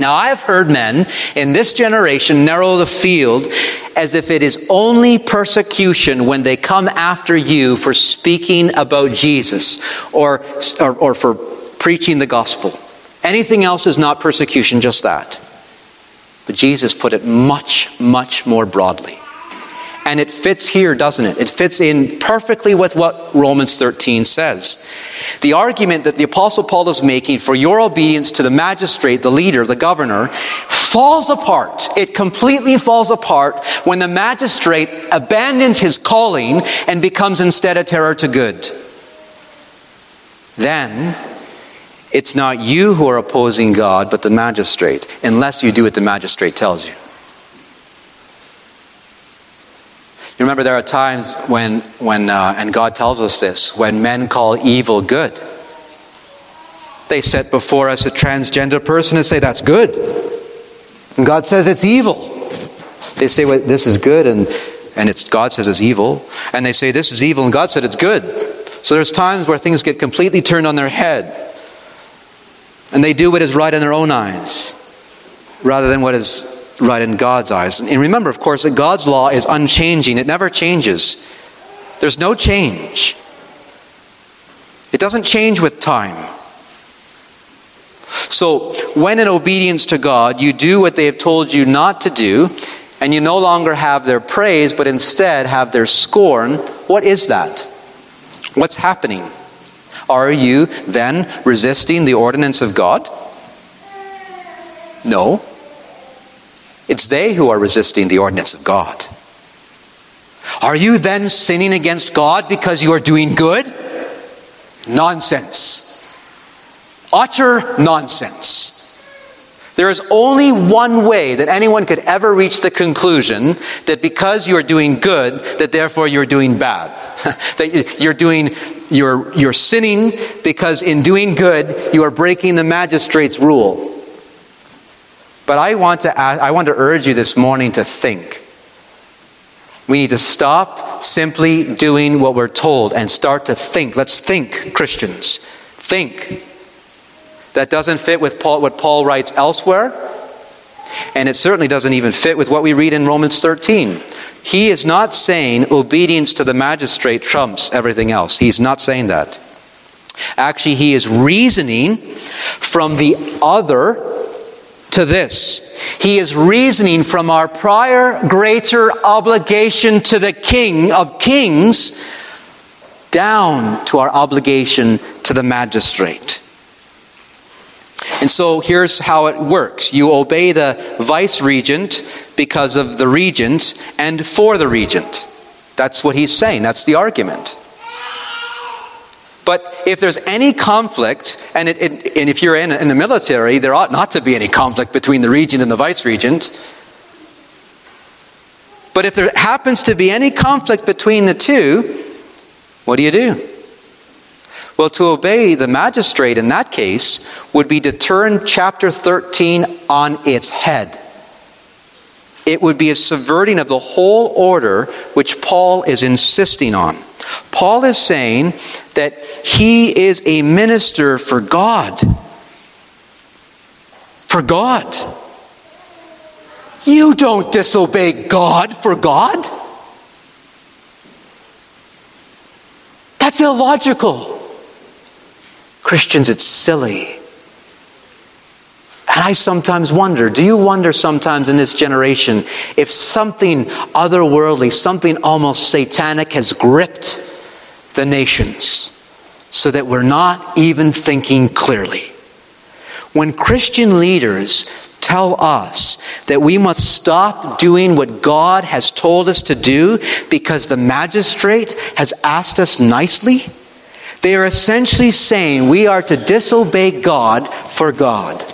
Now, I have heard men in this generation narrow the field as if it is only persecution when they come after you for speaking about Jesus or, or, or, for preaching the gospel. Anything else is not persecution, just that. But Jesus put it much, much more broadly. And it fits here, doesn't it? It fits in perfectly with what Romans 13 says. The argument that the Apostle Paul is making for your obedience to the magistrate, the leader, the governor, falls apart. It completely falls apart when the magistrate abandons his calling and becomes instead a terror to good. Then, it's not you who are opposing God, but the magistrate, unless you do what the magistrate tells you. You remember there are times when, when uh, and God tells us this, when men call evil good. They set before us a transgender person and say, that's good. And God says it's evil. They say, well, this is good, and, and it's, God says it's evil. And they say, this is evil, and God said it's good. So there's times where things get completely turned on their head. And they do what is right in their own eyes, rather than what is right in God's eyes. And remember, of course, that God's law is unchanging, it never changes. There's no change, it doesn't change with time. So, when in obedience to God, you do what they have told you not to do, and you no longer have their praise, but instead have their scorn, what is that? What's happening? Are you then resisting the ordinance of God? No. It's they who are resisting the ordinance of God. Are you then sinning against God because you are doing good? Nonsense. Utter nonsense. There is only one way that anyone could ever reach the conclusion that because you're doing good, that therefore you're doing bad. that you're doing you're, you're sinning because in doing good you are breaking the magistrate's rule. But I want to, ask, I want to urge you this morning to think. We need to stop simply doing what we're told and start to think. Let's think, Christians. Think. That doesn't fit with Paul, what Paul writes elsewhere, and it certainly doesn't even fit with what we read in Romans 13. He is not saying obedience to the magistrate trumps everything else. He's not saying that. Actually, he is reasoning from the other to this. He is reasoning from our prior greater obligation to the King of Kings down to our obligation to the magistrate. And so here's how it works you obey the vice regent because of the regent and for the regent. That's what he's saying, that's the argument. But if there's any conflict, and, it, it, and if you're in, in the military, there ought not to be any conflict between the regent and the vice regent. But if there happens to be any conflict between the two, what do you do? Well, to obey the magistrate in that case would be to turn chapter 13 on its head. It would be a subverting of the whole order which Paul is insisting on. Paul is saying that he is a minister for God. For God. You don't disobey God for God. That's illogical. Christians, it's silly. And I sometimes wonder do you wonder sometimes in this generation if something otherworldly, something almost satanic has gripped the nations so that we're not even thinking clearly? When Christian leaders tell us that we must stop doing what God has told us to do because the magistrate has asked us nicely, they are essentially saying we are to disobey God for God.